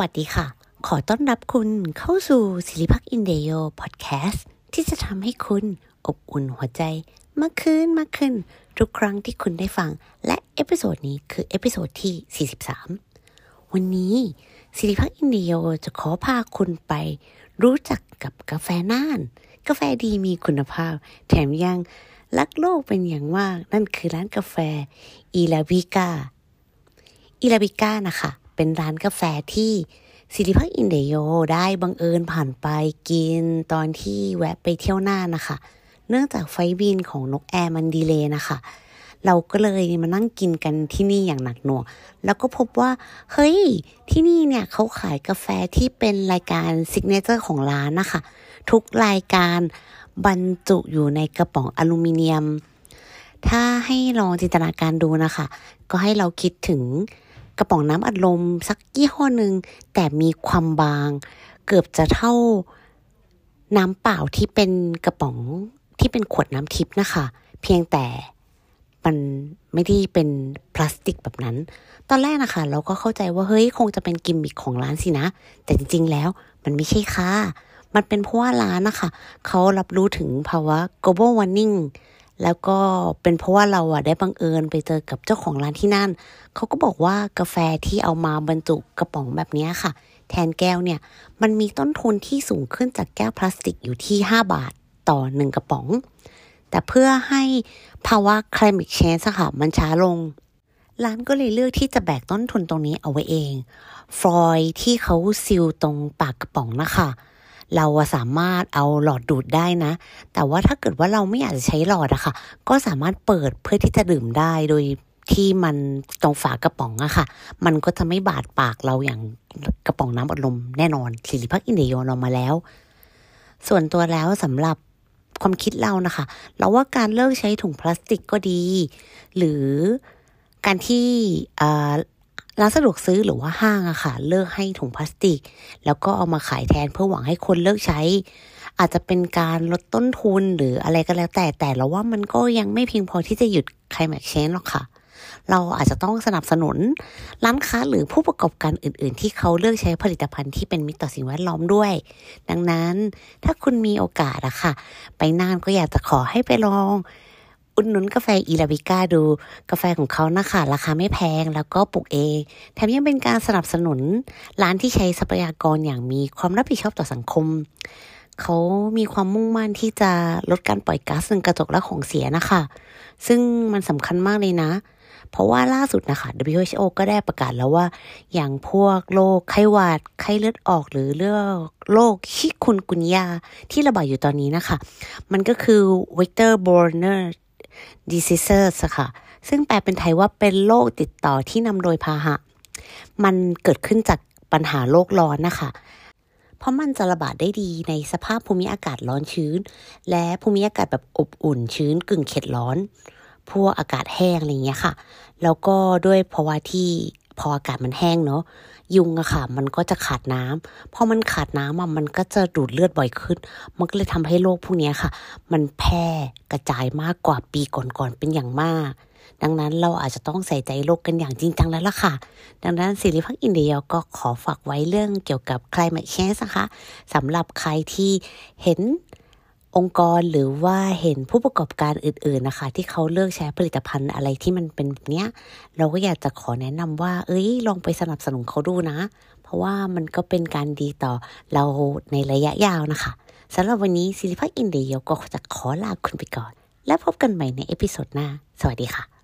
วัสดีค่ะ ขอต้อนรับคุณเข้าสู่ Siripak Indaeyo Podcast ที่จะทำให้คุณอบอุ่นหัวใจมากขึ้นมากขึ้น ทุกครั้งที่คุณได้ฟัง และ episode นี้คือ episode ที่ 43 วันนี้ Siripak Indaeyo จะขอพาคุณไป รู้จักกับกาแฟน่าน กาแฟดีมีคุณภาพ แถมยังรักโลกเป็นอย่างมาก นั่นคือร้านกาแฟERABICA ERABICA นะคะ เป็นร้านกาแฟที่ Siripak Indaeyo ได้บังเอิญผ่านไปกินตอนที่แวะไปเที่ยวน่านนะคะ เนื่องจากไฟลต์บินของนกแอร์มัน delay นะคะ เราก็เลยมานั่งกินกันที่นี่อย่างหนักหน่วง แล้วก็พบว่า เฮ้ย ที่นี่เนี่ยเขาขายกาแฟที่เป็นรายการ signature ของร้านนะคะ ทุกรายการบรรจุอยู่ในกระป๋องอลูมิเนียม ถ้าให้ลองจินตนาการดูนะคะ ก็ให้เราคิดถึง กระป๋องน้ำอัดลมสักยี่ห้อหนึ่งแต่มีความบาง เกือบจะเท่าน้ำเปล่าที่เป็นกระป๋องที่เป็นขวดน้ำทิพย์นะคะ เพียงแต่มันไม่ได้เป็นพลาสติกแบบนั้น ตอนแรกนะคะ เราก็เข้าใจว่าเฮ้ยคงจะเป็นกิมมิคของร้านสินะ แต่จริง ๆ แล้วมันไม่ใช่ค่ะ มันเป็นเพราะว่าร้านนะคะ เขารับรู้ถึงภาวะ global warming แล้วก็เป็นเพราะว่าเราอะได้บังเอิญไปเจอกับเจ้าของร้านที่นั่น เขาก็บอกว่ากาแฟที่เอามาบรรจุกระป๋องแบบนี้ค่ะ แทนแก้วเนี่ย มันมีต้นทุนที่สูงขึ้นจากแก้วพลาสติกอยู่ที่ 5 บาทต่อหนึ่งกระป๋อง แต่เพื่อให้ภาวะ climate change ค่ะมันช้าลง ร้านก็เลยเลือกที่จะแบกต้นทุนตรงนี้เอาไว้เอง ฟลอยที่เขาซิลตรงปากกระป๋องนะคะ เราสามารถเอาหลอดดูดได้นะ แต่ว่าถ้าเกิดว่าเราไม่อยากจะใช้หลอดอะค่ะ ก็สามารถเปิดเพื่อที่จะดื่มได้โดยที่มันตรงฝากระป๋องอะค่ะ มันก็จะไม่บาดปากเราอย่างกระป๋องน้ำอัดลมแน่นอนสิริพักอินเดียเรามาแล้ว ส่วนตัวแล้วสำหรับความคิดเรานะคะ เราว่าการเลิกใช้ถุงพลาสติกก็ดี หรือการที่ ร้านสะดวกซื้อหรือว่าห้างอะค่ะเลิกให้ถุงพลาสติก แล้วก็เอามาขายแทนเพื่อหวังให้คนเลิกใช้ อาจจะเป็นการลดต้นทุนหรืออะไรก็แล้วแต่แต่เราว่ามันก็ยังไม่เพียงพอที่จะหยุดไคลแมกเชนหรอกค่ะ เราอาจจะต้องสนับสนุน ร้านค้าหรือผู้ประกอบการอื่น ๆ ที่เขาเลือกใช้ผลิตภัณฑ์ที่เป็นมิตรต่อสิ่งแวดล้อมด้วย ดังนั้นถ้าคุณมีโอกาสอะค่ะ ไปน่านก็อยากจะขอให้ไปลอง อุดหนุนกาแฟอีลาบิก้าดู กาแฟของเขานะคะ ราคาไม่แพงแล้วก็ปลูกเอง แถมยังเป็นการสนับสนุน ร้านที่ใช้ทรัพยากรอย่างมีความรับผิดชอบต่อสังคม เขามีความมุ่งมั่นที่จะลดการปล่อยก๊าซเรือนกระจกและของเสียนะคะ ซึ่งมันสำคัญมากเลยนะ เพราะว่าล่าสุดนะคะ WHO ก็ได้ประกาศแล้วว่า อย่างพวกโรคไข้หวัด ไข้เลือดออกหรือเรื่องโรคชิคุนกุนยาที่ระบาดอยู่ตอนนี้นะคะ มันก็คือ vector borne diseases ค่ะ ซึ่งแปลเป็นไทยว่าเป็นโรคติดต่อที่นำโดยพาหะ มันเกิดขึ้นจากปัญหาโลกร้อนนะคะ เพราะมันจะระบาดได้ดีในสภาพภูมิอากาศร้อนชื้น และภูมิอากาศแบบอบอุ่นชื้นกึ่งเข็ดร้อน พวกอากาศแห้งอะไรเงี้ยค่ะ แล้วก็ด้วยภาวะที่ พออากาศมันแห้งเนาะยุงอะค่ะ มันก็จะขาดน้ำพอมันขาดน้ำอะมันก็จะดูดเลือดบ่อยขึ้น มันก็เลยทำให้โรคพวกนี้ค่ะ มันแพร่กระจายมากกว่าปีก่อนๆเป็นอย่างมาก ดังนั้นเราอาจจะต้องใส่ใจโลกกันอย่างจริงจังแล้วล่ะค่ะ ดังนั้นสิริพักอินเดียก็ขอฝากไว้เรื่องเกี่ยวกับ climate change นะคะสำหรับใครที่เห็น องค์กรหรือว่าเห็นผู้ประกอบการอื่นๆนะคะ ที่เขาเลือกใช้ผลิตภัณฑ์อะไรที่มันเป็นแบบนี้เราก็อยากจะขอแนะนำว่า เอ้ย ลองไปสนับสนุนเขาดูนะ เพราะว่ามันก็เป็นการดีต่อเราในระยะยาวนะคะสำหรับวันนี้ Siripak Indaeyo ก็จะขอลาคุณไปก่อน แล้วพบกันใหม่ใน episode หน้า สวัสดีค่ะ